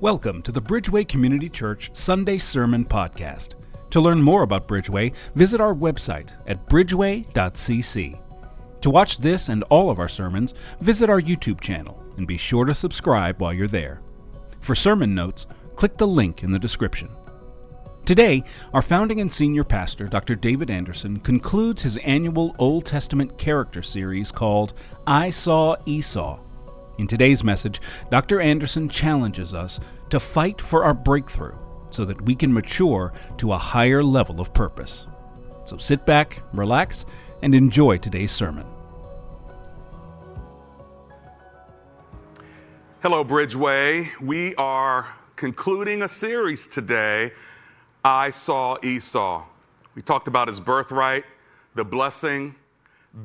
Welcome to the Bridgeway Community Church Sunday Sermon Podcast. To learn more about Bridgeway, visit our website at bridgeway.cc. To watch this and all of our sermons, visit our YouTube channel and be sure to subscribe while you're there. For sermon notes, click the link in the description. Today, our founding and senior pastor, Dr. David Anderson, concludes his annual Old Testament character series called I Saw Esau in today's message, Dr. Anderson challenges us to fight for our breakthrough so that we can mature to a higher level of purpose. So sit back, relax, and enjoy today's sermon. Hello, Bridgeway. We are concluding a series today, I Saw Esau. We talked about his birthright, the blessing,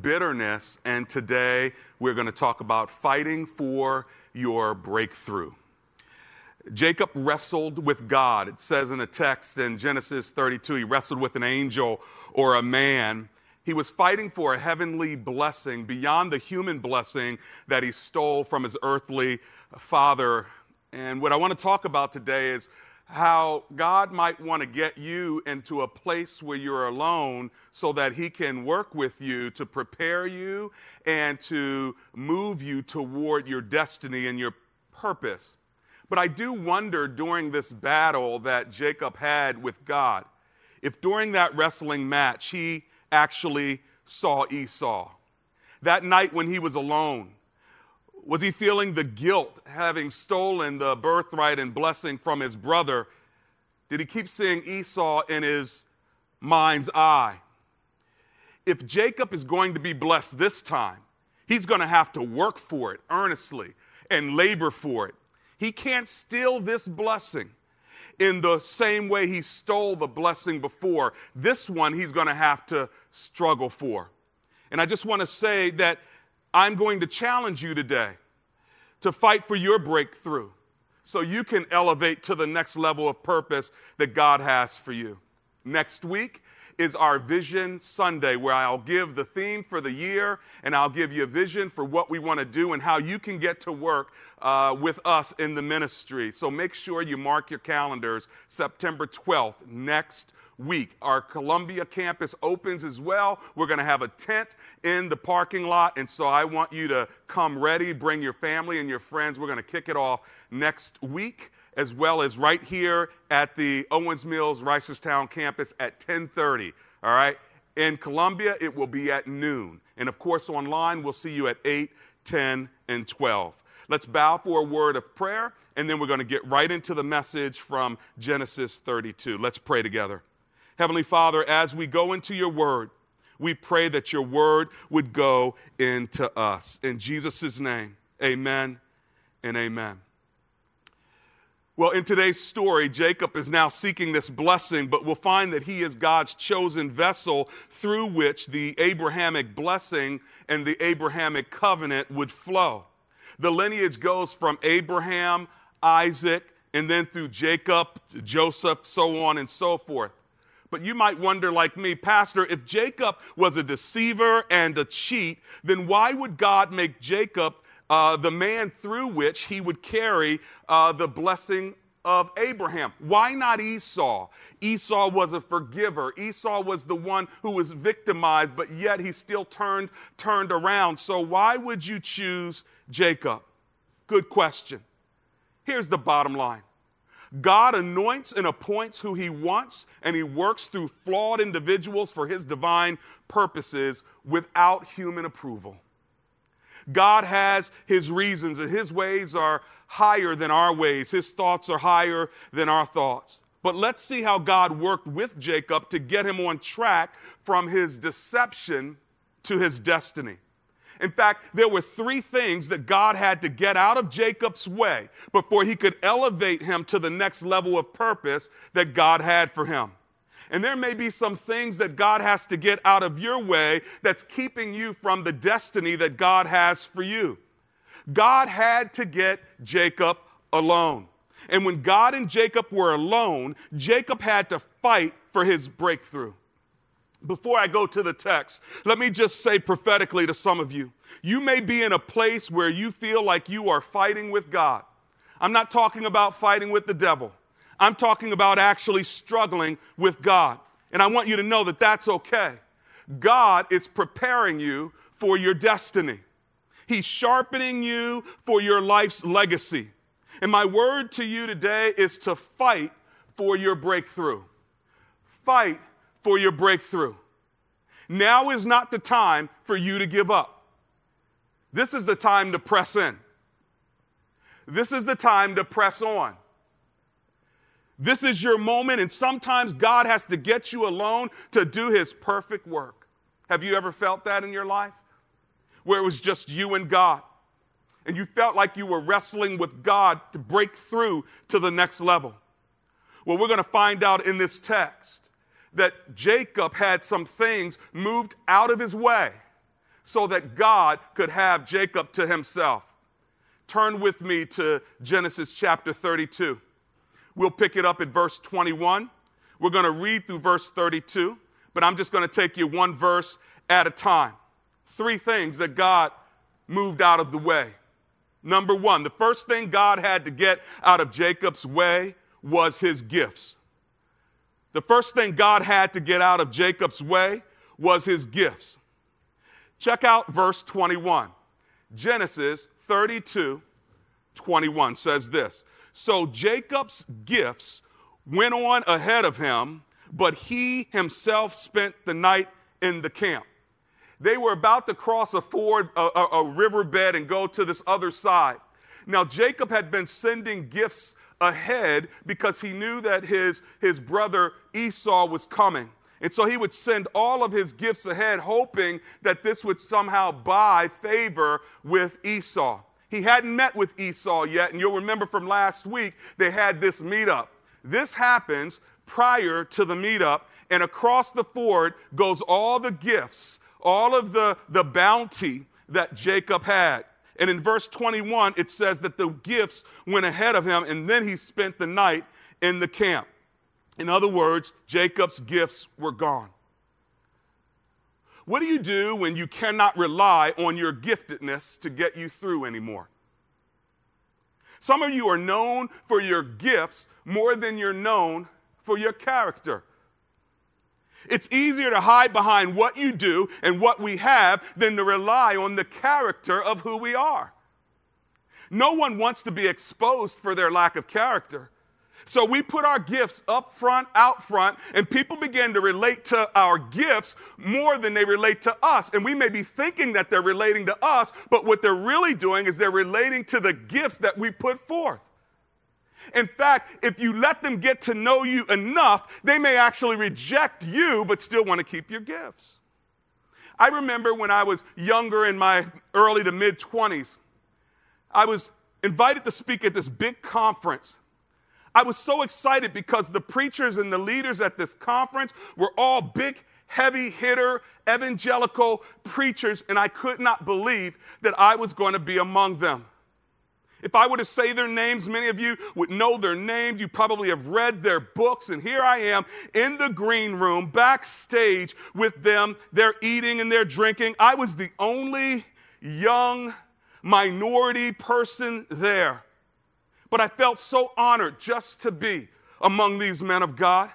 bitterness, and today we're going to talk about fighting for your breakthrough. Jacob wrestled with God. It says in the text in Genesis 32, he wrestled with an angel or a man. He was fighting for a heavenly blessing beyond the human blessing that he stole from his earthly father. And what I want to talk about today is how God might want to get you into a place where you're alone so that He can work with you to prepare you and to move you toward your destiny and your purpose. But I do wonder during this battle that Jacob had with God, if during that wrestling match he actually saw Esau. That night when he was alone, was he feeling the guilt having stolen the birthright and blessing from his brother? Did he keep seeing Esau in his mind's eye? If Jacob is going to be blessed this time, he's going to have to work for it earnestly and labor for it. He can't steal this blessing in the same way he stole the blessing before. This one he's going to have to struggle for. And I just want to say that I'm going to challenge you today to fight for your breakthrough so you can elevate to the next level of purpose that God has for you. Next week is our Vision Sunday, where I'll give the theme for the year and I'll give you a vision for what we want to do and how you can get to work uh, with us in the ministry. So make sure you mark your calendars September 12th, next week. Our Columbia campus opens as well. We're going to have a tent in the parking lot. And so I want you to come ready, bring your family and your friends. We're going to kick it off next week as well as right here at the Owings Mills Reisterstown campus at 10:30. All right. In Columbia, it will be at noon. And of course, online, we'll see you at 8, 10, and 12. Let's bow for a word of prayer, and then we're going to get right into the message from Genesis 32. Let's pray together. Heavenly Father, as we go into your word, we pray that your word would go into us. In Jesus' name, amen and amen. Well, in today's story, Jacob is now seeking this blessing, but we'll find that he is God's chosen vessel through which the Abrahamic blessing and the Abrahamic covenant would flow. The lineage goes from Abraham, Isaac, and then through Jacob, Joseph, so on and so forth. But you might wonder, like me, Pastor, if Jacob was a deceiver and a cheat, then why would God make Jacob uh, the man through which he would carry uh, the blessing of Abraham. Why not Esau? Esau was a forgiver. Esau was the one who was victimized, but yet he still turned turned around. So why would you choose Jacob? Good question. Here's the bottom line. God anoints and appoints who he wants, and he works through flawed individuals for his divine purposes without human approval. God has his reasons, and his ways are higher than our ways. His thoughts are higher than our thoughts. But let's see how God worked with Jacob to get him on track from his deception to his destiny. In fact, there were three things that God had to get out of Jacob's way before he could elevate him to the next level of purpose that God had for him. And there may be some things that God has to get out of your way that's keeping you from the destiny that God has for you. God had to get Jacob alone. And when God and Jacob were alone, Jacob had to fight for his breakthrough. Before I go to the text, let me just say prophetically to some of you you may be in a place where you feel like you are fighting with God. I'm not talking about fighting with the devil. I'm talking about actually struggling with God. And I want you to know that that's okay. God is preparing you for your destiny. He's sharpening you for your life's legacy. And my word to you today is to fight for your breakthrough. Fight for your breakthrough. Now is not the time for you to give up. This is the time to press in. This is the time to press on. This is your moment, and sometimes God has to get you alone to do His perfect work. Have you ever felt that in your life? Where it was just you and God, and you felt like you were wrestling with God to break through to the next level. Well, we're going to find out in this text that Jacob had some things moved out of his way so that God could have Jacob to himself. Turn with me to Genesis chapter 32. We'll pick it up at verse 21. We're going to read through verse 32, but I'm just going to take you one verse at a time. Three things that God moved out of the way. Number one, the first thing God had to get out of Jacob's way was his gifts. The first thing God had to get out of Jacob's way was his gifts. Check out verse 21. Genesis 32 21 says this So Jacob's gifts went on ahead of him, but he himself spent the night in the camp. They were about to cross a ford, a, a, a riverbed, and go to this other side. Now, Jacob had been sending gifts ahead because he knew that his, his brother Esau was coming. And so he would send all of his gifts ahead, hoping that this would somehow buy favor with Esau. He hadn't met with Esau yet, and you'll remember from last week, they had this meetup. This happens prior to the meetup, and across the ford goes all the gifts, all of the, the bounty that Jacob had. And in verse 21, it says that the gifts went ahead of him, and then he spent the night in the camp. In other words, Jacob's gifts were gone. What do you do when you cannot rely on your giftedness to get you through anymore? Some of you are known for your gifts more than you're known for your character. It's easier to hide behind what you do and what we have than to rely on the character of who we are. No one wants to be exposed for their lack of character. So we put our gifts up front, out front, and people begin to relate to our gifts more than they relate to us. And we may be thinking that they're relating to us, but what they're really doing is they're relating to the gifts that we put forth. In fact, if you let them get to know you enough, they may actually reject you but still want to keep your gifts. I remember when I was younger in my early to mid 20s, I was invited to speak at this big conference. I was so excited because the preachers and the leaders at this conference were all big, heavy hitter, evangelical preachers, and I could not believe that I was going to be among them. If I were to say their names, many of you would know their names. You probably have read their books. And here I am in the green room, backstage with them. They're eating and they're drinking. I was the only young minority person there. But I felt so honored just to be among these men of God.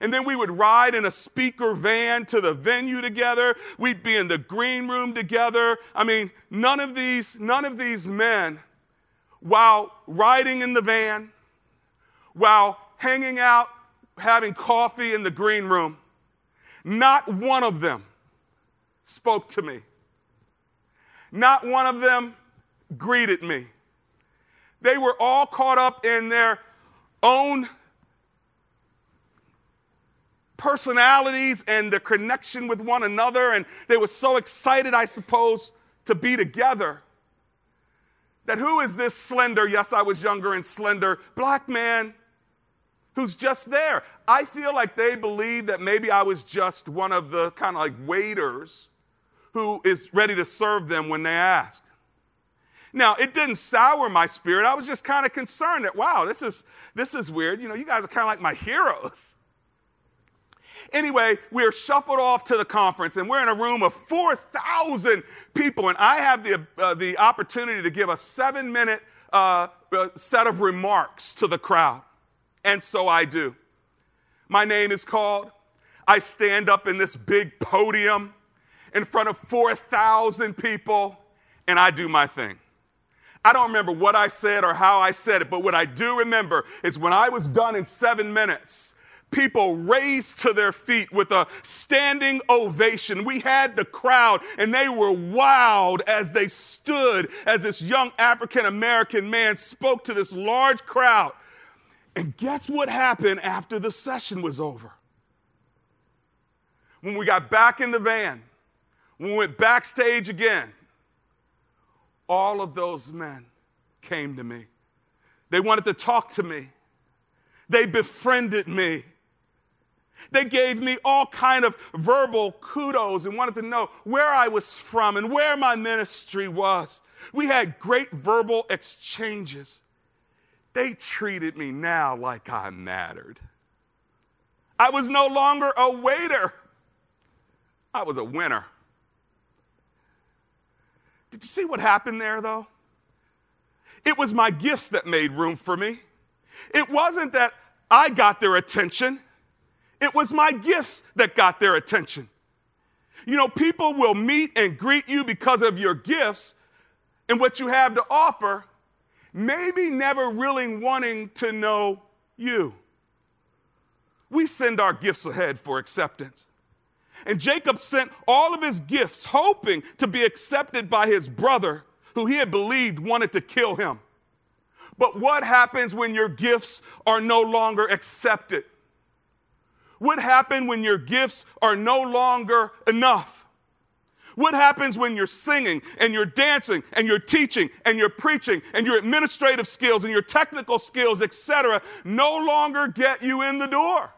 And then we would ride in a speaker van to the venue together. We'd be in the green room together. I mean, none of these, none of these men while riding in the van, while hanging out, having coffee in the green room, not one of them spoke to me. Not one of them greeted me. They were all caught up in their own personalities and their connection with one another, and they were so excited, I suppose, to be together that who is this slender, yes, I was younger and slender, black man who's just there? I feel like they believe that maybe I was just one of the kind of like waiters who is ready to serve them when they ask. Now, it didn't sour my spirit. I was just kind of concerned that, wow, this is, this is weird. You know, you guys are kind of like my heroes. Anyway, we're shuffled off to the conference, and we're in a room of 4,000 people, and I have the, uh, the opportunity to give a seven minute uh, uh, set of remarks to the crowd. And so I do. My name is called. I stand up in this big podium in front of 4,000 people, and I do my thing. I don't remember what I said or how I said it, but what I do remember is when I was done in seven minutes, people raised to their feet with a standing ovation. We had the crowd, and they were wild as they stood as this young African American man spoke to this large crowd. And guess what happened after the session was over? When we got back in the van, when we went backstage again, all of those men came to me. They wanted to talk to me. They befriended me. They gave me all kind of verbal kudos and wanted to know where I was from and where my ministry was. We had great verbal exchanges. They treated me now like I mattered. I was no longer a waiter. I was a winner. Did you see what happened there, though? It was my gifts that made room for me. It wasn't that I got their attention, it was my gifts that got their attention. You know, people will meet and greet you because of your gifts and what you have to offer, maybe never really wanting to know you. We send our gifts ahead for acceptance. And Jacob sent all of his gifts, hoping to be accepted by his brother, who he had believed wanted to kill him. But what happens when your gifts are no longer accepted? What happens when your gifts are no longer enough? What happens when you're singing and you're dancing and you're teaching and you're preaching and your administrative skills and your technical skills, etc., no longer get you in the door?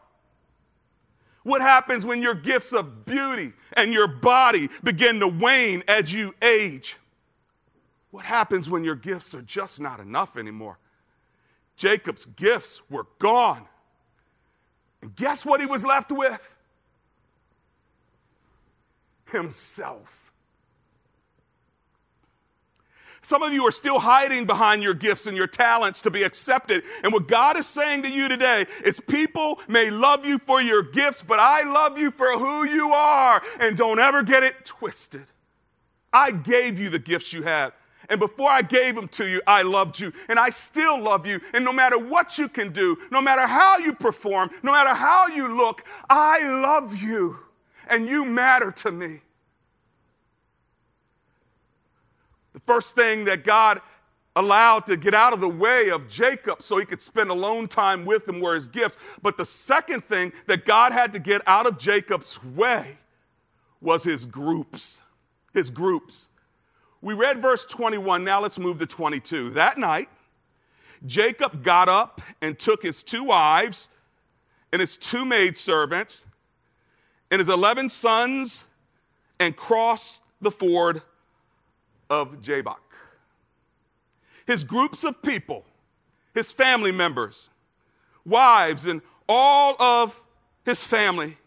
What happens when your gifts of beauty and your body begin to wane as you age? What happens when your gifts are just not enough anymore? Jacob's gifts were gone. And guess what he was left with? Himself. Some of you are still hiding behind your gifts and your talents to be accepted. And what God is saying to you today is people may love you for your gifts, but I love you for who you are. And don't ever get it twisted. I gave you the gifts you have. And before I gave them to you, I loved you. And I still love you. And no matter what you can do, no matter how you perform, no matter how you look, I love you. And you matter to me. The first thing that God allowed to get out of the way of Jacob so he could spend alone time with him were his gifts. But the second thing that God had to get out of Jacob's way was his groups. His groups. We read verse 21. Now let's move to 22. That night, Jacob got up and took his two wives and his two maidservants and his 11 sons and crossed the ford of Jabbok. His groups of people, his family members, wives, and all of his family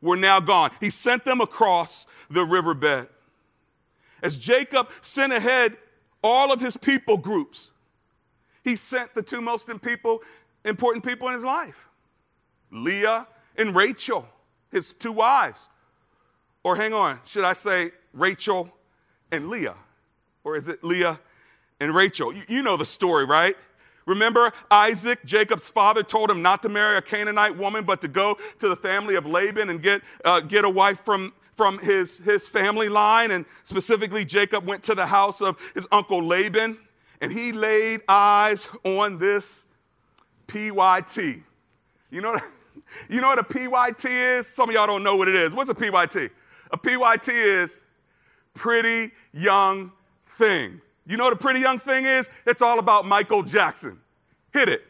were now gone. He sent them across the riverbed. As Jacob sent ahead all of his people groups, he sent the two most important people in his life Leah and Rachel, his two wives. Or hang on, should I say Rachel and Leah? Or is it Leah and Rachel? You, you know the story, right? Remember, Isaac, Jacob's father, told him not to marry a Canaanite woman, but to go to the family of Laban and get, uh, get a wife from, from his, his family line. And specifically, Jacob went to the house of his uncle Laban and he laid eyes on this PYT. You know, you know what a PYT is? Some of y'all don't know what it is. What's a PYT? A PYT is pretty young thing. You know what a pretty young thing is? It's all about Michael Jackson. Hit it.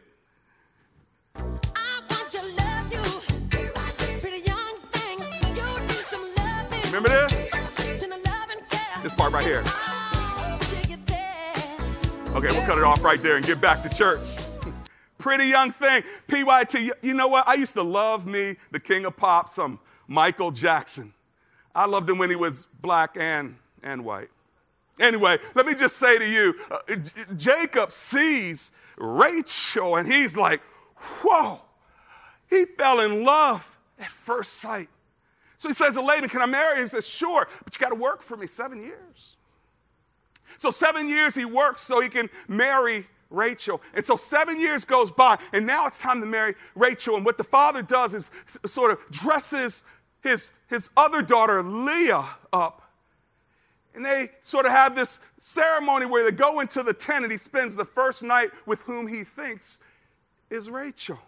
Remember this? This part right here. Okay, we'll cut it off right there and get back to church. pretty young thing. PYT, you know what? I used to love me, the king of pop, some Michael Jackson. I loved him when he was black and, and white. Anyway, let me just say to you uh, J- Jacob sees Rachel and he's like, whoa, he fell in love at first sight. So he says to Laban, Can I marry him? He says, Sure, but you got to work for me seven years. So, seven years he works so he can marry Rachel. And so seven years goes by, and now it's time to marry Rachel. And what the father does is sort of dresses his, his other daughter, Leah, up. And they sort of have this ceremony where they go into the tent and he spends the first night with whom he thinks is Rachel.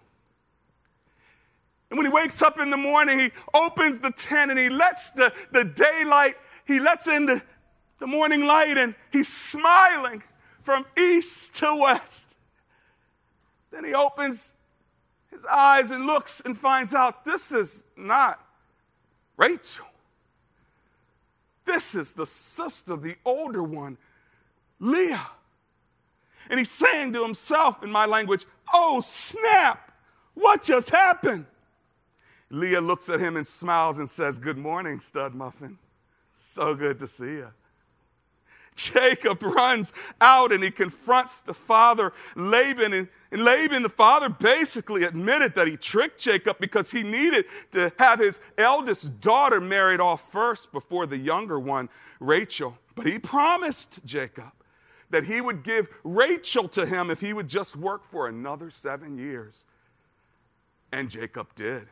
And when he wakes up in the morning, he opens the tent and he lets the, the daylight, he lets in the, the morning light, and he's smiling from east to west. Then he opens his eyes and looks and finds out this is not Rachel. This is the sister, the older one, Leah. And he's saying to himself in my language, Oh, snap, what just happened? Leah looks at him and smiles and says, Good morning, stud muffin. So good to see you. Jacob runs out and he confronts the father, Laban. And, Laban, the father, basically admitted that he tricked Jacob because he needed to have his eldest daughter married off first before the younger one, Rachel. But he promised Jacob that he would give Rachel to him if he would just work for another seven years. And Jacob did.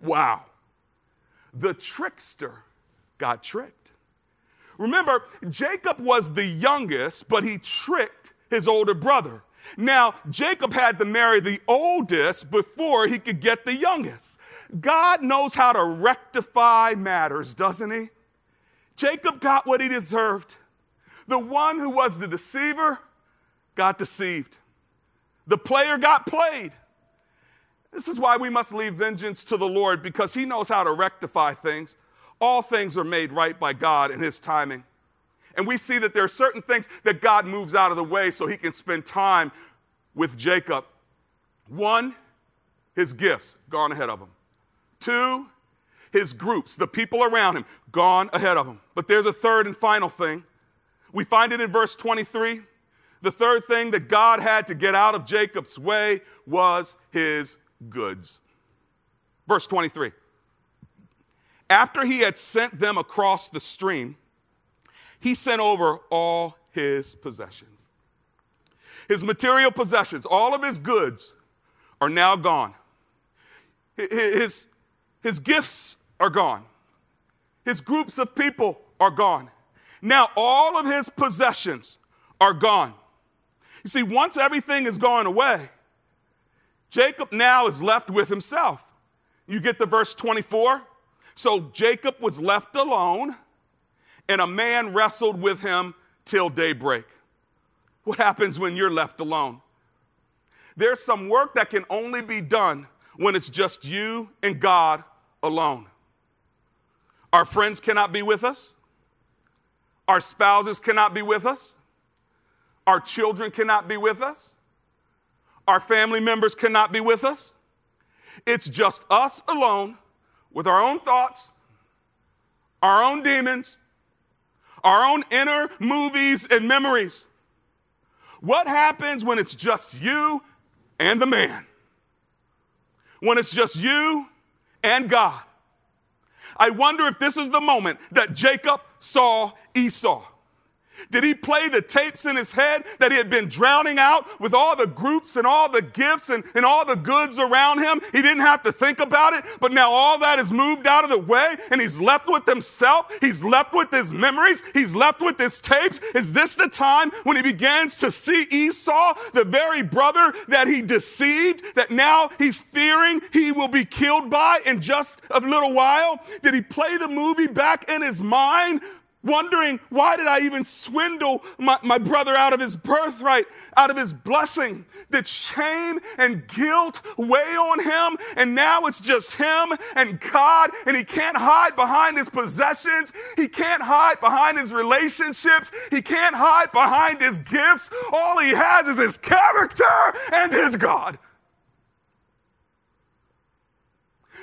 Wow. The trickster got tricked. Remember, Jacob was the youngest, but he tricked his older brother. Now, Jacob had to marry the oldest before he could get the youngest. God knows how to rectify matters, doesn't he? Jacob got what he deserved. The one who was the deceiver got deceived. The player got played. This is why we must leave vengeance to the Lord because he knows how to rectify things. All things are made right by God in his timing. And we see that there are certain things that God moves out of the way so he can spend time with Jacob. One, his gifts, gone ahead of him. Two, his groups, the people around him, gone ahead of him. But there's a third and final thing. We find it in verse 23. The third thing that God had to get out of Jacob's way was his goods. Verse 23. After he had sent them across the stream, he sent over all his possessions. His material possessions, all of his goods, are now gone. His, his gifts are gone. His groups of people are gone. Now, all of his possessions are gone. You see, once everything is gone away, Jacob now is left with himself. You get the verse 24? So Jacob was left alone, and a man wrestled with him till daybreak. What happens when you're left alone? There's some work that can only be done when it's just you and God alone. Our friends cannot be with us. Our spouses cannot be with us. Our children cannot be with us. Our family members cannot be with us. It's just us alone with our own thoughts, our own demons, our own inner movies and memories. What happens when it's just you and the man? When it's just you and God? I wonder if this is the moment that Jacob saw Esau. Did he play the tapes in his head that he had been drowning out with all the groups and all the gifts and, and all the goods around him? He didn't have to think about it, but now all that is moved out of the way and he's left with himself. He's left with his memories. He's left with his tapes. Is this the time when he begins to see Esau, the very brother that he deceived, that now he's fearing he will be killed by in just a little while? Did he play the movie back in his mind? wondering, why did I even swindle my, my brother out of his birthright, out of his blessing? Did shame and guilt weigh on him? And now it's just him and God, and he can't hide behind his possessions. He can't hide behind his relationships. He can't hide behind his gifts. All he has is his character and his God.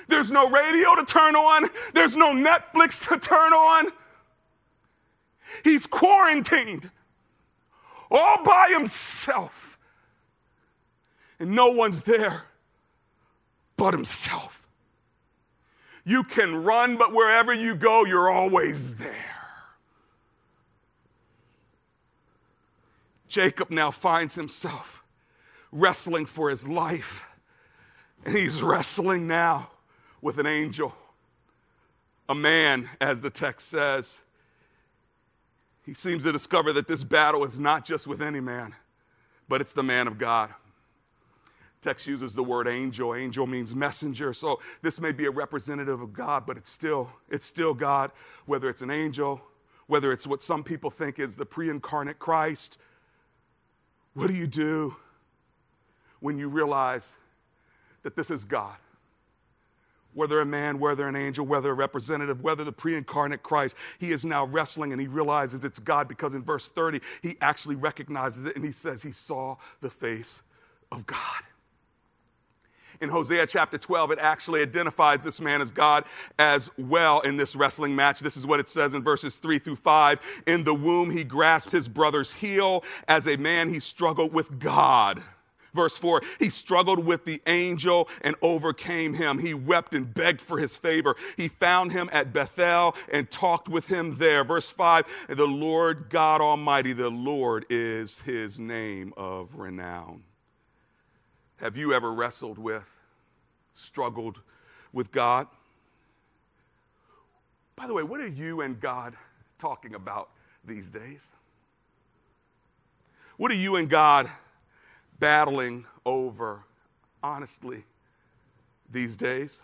There's no radio to turn on. There's no Netflix to turn on. He's quarantined all by himself, and no one's there but himself. You can run, but wherever you go, you're always there. Jacob now finds himself wrestling for his life, and he's wrestling now with an angel, a man, as the text says. He seems to discover that this battle is not just with any man, but it's the man of God. Text uses the word angel. Angel means messenger. So this may be a representative of God, but it's still, it's still God, whether it's an angel, whether it's what some people think is the pre-incarnate Christ. What do you do when you realize that this is God? Whether a man, whether an angel, whether a representative, whether the pre incarnate Christ, he is now wrestling and he realizes it's God because in verse 30, he actually recognizes it and he says he saw the face of God. In Hosea chapter 12, it actually identifies this man as God as well in this wrestling match. This is what it says in verses 3 through 5. In the womb, he grasped his brother's heel. As a man, he struggled with God. Verse 4 He struggled with the angel and overcame him. He wept and begged for his favor. He found him at Bethel and talked with him there. Verse 5 The Lord God Almighty, the Lord is his name of renown. Have you ever wrestled with, struggled with God? By the way, what are you and God talking about these days? What are you and God battling over, honestly, these days.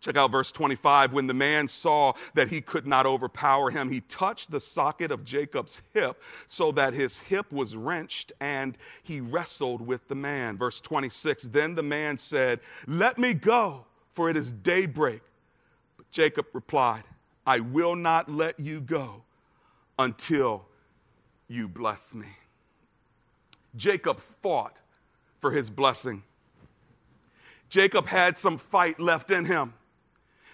Check out verse 25. When the man saw that he could not overpower him, he touched the socket of Jacob's hip so that his hip was wrenched and he wrestled with the man. Verse 26 Then the man said, Let me go, for it is daybreak. But Jacob replied, I will not let you go until you bless me. Jacob fought for his blessing. Jacob had some fight left in him.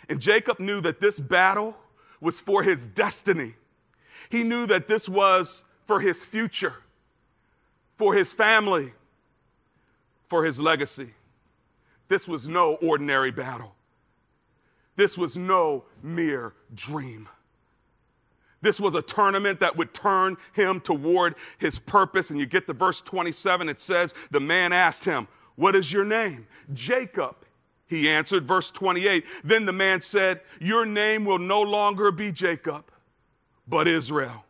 And Jacob knew that this battle was for his destiny. He knew that this was for his future, for his family, for his legacy. This was no ordinary battle. This was no mere dream. This was a tournament that would turn him toward his purpose. And you get to verse 27, it says, The man asked him, What is your name? Jacob. He answered, verse 28. Then the man said, Your name will no longer be Jacob, but Israel,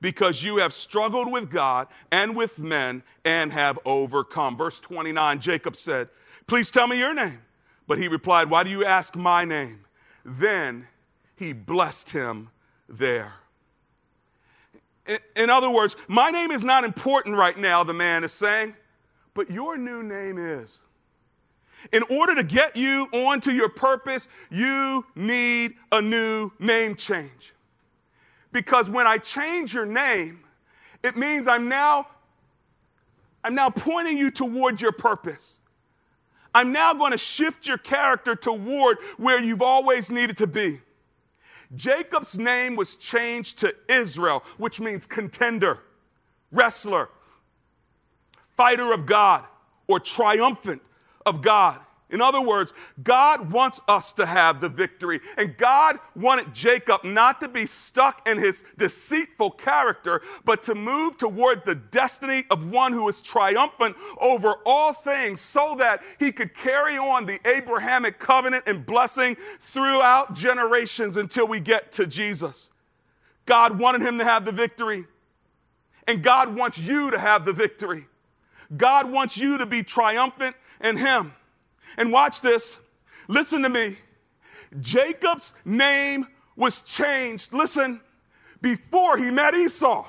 because you have struggled with God and with men and have overcome. Verse 29, Jacob said, Please tell me your name. But he replied, Why do you ask my name? Then he blessed him there. In other words, my name is not important right now, the man is saying, but your new name is. In order to get you onto your purpose, you need a new name change. Because when I change your name, it means I'm now I'm now pointing you toward your purpose. I'm now going to shift your character toward where you've always needed to be. Jacob's name was changed to Israel, which means contender, wrestler, fighter of God, or triumphant of God. In other words, God wants us to have the victory. And God wanted Jacob not to be stuck in his deceitful character, but to move toward the destiny of one who is triumphant over all things so that he could carry on the Abrahamic covenant and blessing throughout generations until we get to Jesus. God wanted him to have the victory. And God wants you to have the victory. God wants you to be triumphant in him. And watch this. Listen to me. Jacob's name was changed, listen, before he met Esau.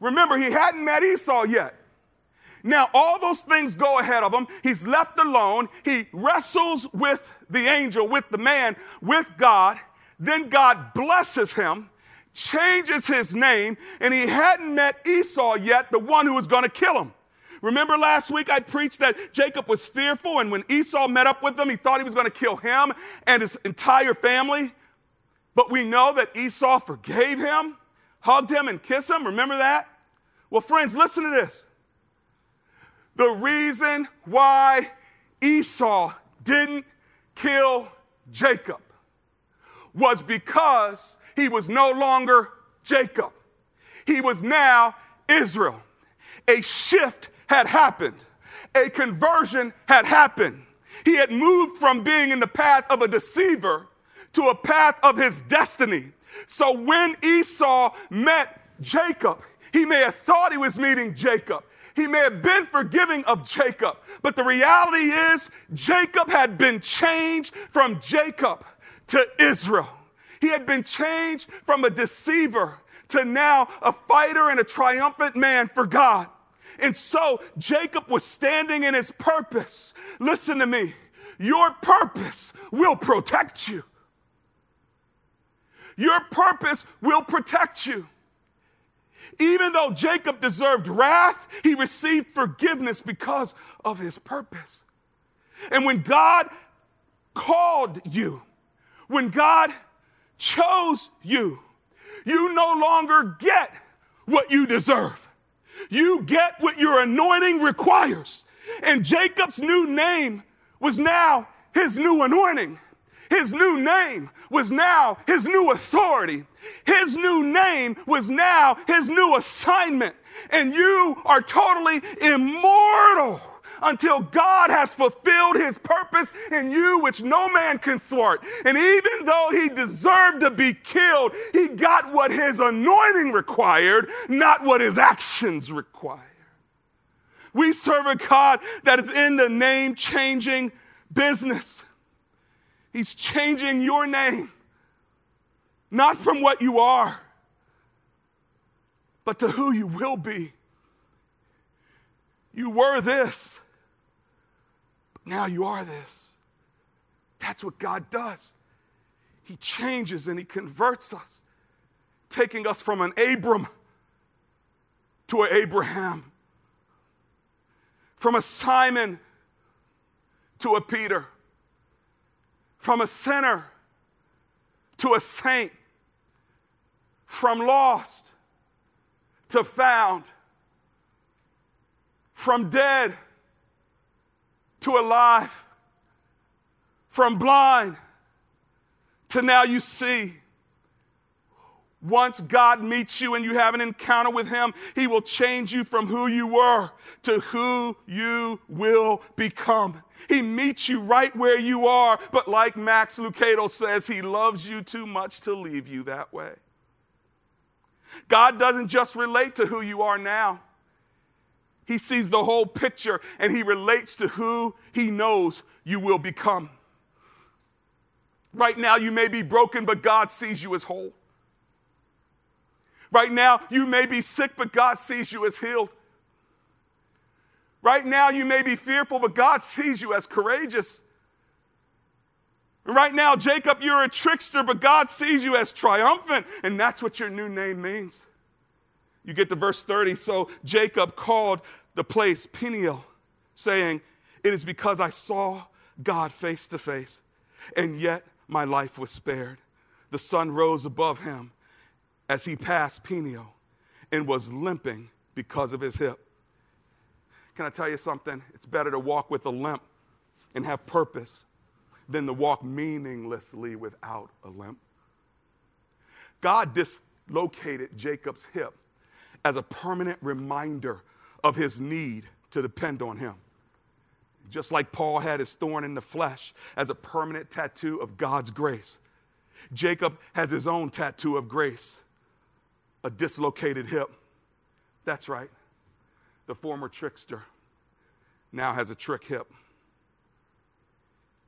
Remember, he hadn't met Esau yet. Now, all those things go ahead of him. He's left alone. He wrestles with the angel, with the man, with God. Then God blesses him, changes his name, and he hadn't met Esau yet, the one who was going to kill him. Remember last week I preached that Jacob was fearful, and when Esau met up with him, he thought he was going to kill him and his entire family. But we know that Esau forgave him, hugged him, and kissed him. Remember that? Well, friends, listen to this. The reason why Esau didn't kill Jacob was because he was no longer Jacob. He was now Israel. A shift had happened, a conversion had happened. He had moved from being in the path of a deceiver to a path of his destiny. So when Esau met Jacob, he may have thought he was meeting Jacob. He may have been forgiving of Jacob, but the reality is Jacob had been changed from Jacob to Israel. He had been changed from a deceiver to now a fighter and a triumphant man for God. And so Jacob was standing in his purpose. Listen to me. Your purpose will protect you. Your purpose will protect you. Even though Jacob deserved wrath, he received forgiveness because of his purpose. And when God called you, when God chose you, you no longer get what you deserve. You get what your anointing requires. And Jacob's new name was now his new anointing. His new name was now his new authority. His new name was now his new assignment. And you are totally immortal until God has fulfilled his purpose in you, which no man can thwart. And even though he deserved to be killed, he got what his anointing required, not what his actions require. We serve a God that is in the name changing business. He's changing your name, not from what you are, but to who you will be. You were this, now you are this. That's what God does. He changes and He converts us, taking us from an Abram to an Abraham, from a Simon to a Peter, from a sinner to a saint, from lost to found, from dead to alive, from blind to now you see. Once God meets you and you have an encounter with Him, He will change you from who you were to who you will become. He meets you right where you are, but like Max Lucado says, He loves you too much to leave you that way. God doesn't just relate to who you are now, he sees the whole picture and he relates to who he knows you will become. Right now, you may be broken, but God sees you as whole. Right now, you may be sick, but God sees you as healed. Right now, you may be fearful, but God sees you as courageous. Right now, Jacob, you're a trickster, but God sees you as triumphant, and that's what your new name means. You get to verse 30. So Jacob called the place Peniel, saying, It is because I saw God face to face, and yet my life was spared. The sun rose above him as he passed Peniel and was limping because of his hip. Can I tell you something? It's better to walk with a limp and have purpose than to walk meaninglessly without a limp. God dislocated Jacob's hip as a permanent reminder of his need to depend on him. Just like Paul had his thorn in the flesh as a permanent tattoo of God's grace, Jacob has his own tattoo of grace a dislocated hip. That's right. The former trickster now has a trick hip.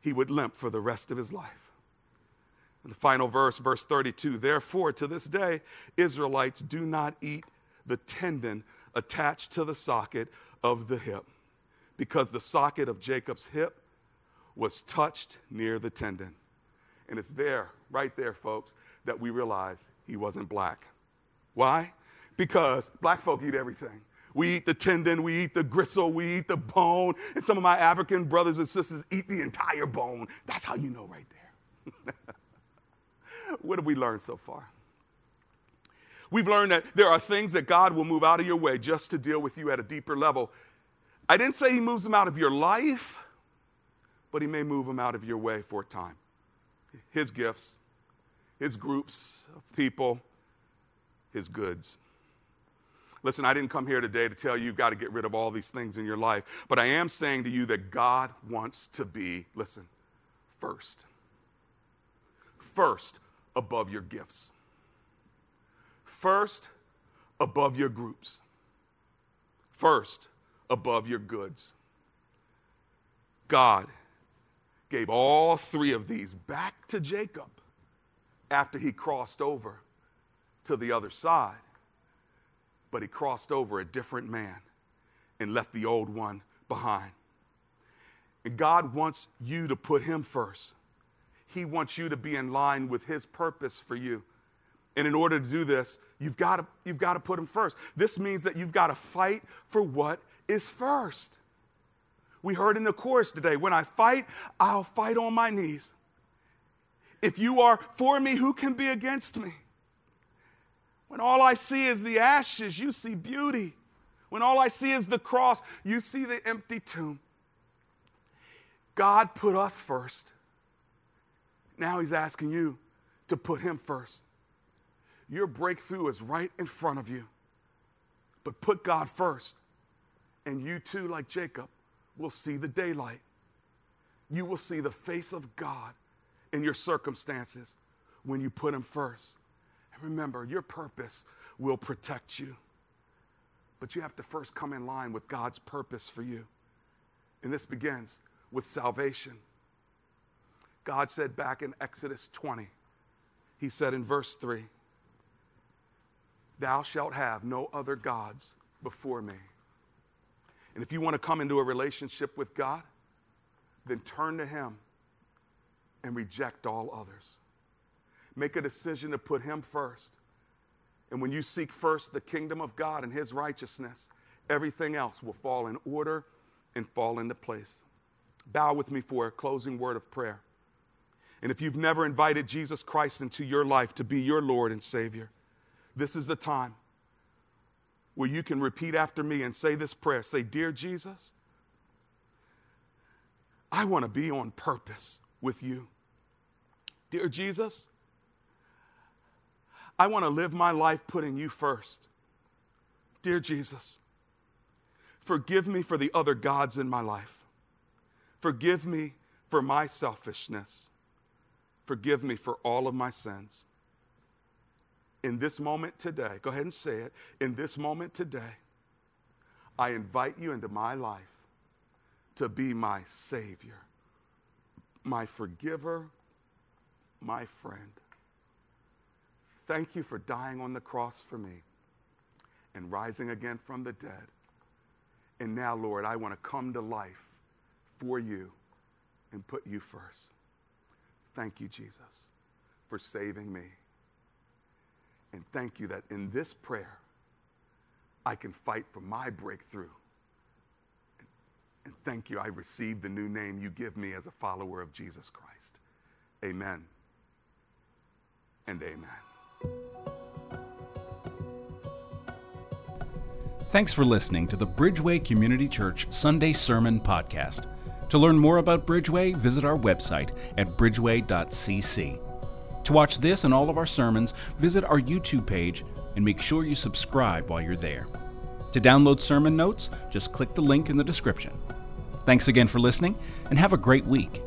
He would limp for the rest of his life. In the final verse, verse 32 Therefore, to this day, Israelites do not eat the tendon attached to the socket of the hip because the socket of Jacob's hip was touched near the tendon. And it's there, right there, folks, that we realize he wasn't black. Why? Because black folk eat everything. We eat the tendon, we eat the gristle, we eat the bone, and some of my African brothers and sisters eat the entire bone. That's how you know right there. what have we learned so far? We've learned that there are things that God will move out of your way just to deal with you at a deeper level. I didn't say He moves them out of your life, but He may move them out of your way for a time. His gifts, His groups of people, His goods. Listen, I didn't come here today to tell you you've got to get rid of all these things in your life, but I am saying to you that God wants to be, listen, first. First above your gifts first above your groups, first above your goods. God gave all three of these back to Jacob after he crossed over to the other side. But he crossed over a different man and left the old one behind. And God wants you to put him first. He wants you to be in line with his purpose for you. And in order to do this, you've got to, you've got to put him first. This means that you've got to fight for what is first. We heard in the chorus today when I fight, I'll fight on my knees. If you are for me, who can be against me? When all I see is the ashes, you see beauty. When all I see is the cross, you see the empty tomb. God put us first. Now He's asking you to put Him first. Your breakthrough is right in front of you. But put God first, and you too, like Jacob, will see the daylight. You will see the face of God in your circumstances when you put Him first. And remember, your purpose will protect you. But you have to first come in line with God's purpose for you. And this begins with salvation. God said back in Exodus 20, He said in verse 3, Thou shalt have no other gods before me. And if you want to come into a relationship with God, then turn to Him and reject all others. Make a decision to put Him first. And when you seek first the kingdom of God and His righteousness, everything else will fall in order and fall into place. Bow with me for a closing word of prayer. And if you've never invited Jesus Christ into your life to be your Lord and Savior, this is the time where you can repeat after me and say this prayer. Say, Dear Jesus, I want to be on purpose with you. Dear Jesus, I want to live my life putting you first. Dear Jesus, forgive me for the other gods in my life. Forgive me for my selfishness. Forgive me for all of my sins in this moment today, go ahead and say it. In this moment today, I invite you into my life to be my Savior, my forgiver, my friend. Thank you for dying on the cross for me and rising again from the dead. And now, Lord, I want to come to life for you and put you first. Thank you, Jesus, for saving me. And thank you that in this prayer, I can fight for my breakthrough. And thank you, I received the new name you give me as a follower of Jesus Christ. Amen and amen. Thanks for listening to the Bridgeway Community Church Sunday Sermon Podcast. To learn more about Bridgeway, visit our website at bridgeway.cc. To watch this and all of our sermons, visit our YouTube page and make sure you subscribe while you're there. To download sermon notes, just click the link in the description. Thanks again for listening and have a great week.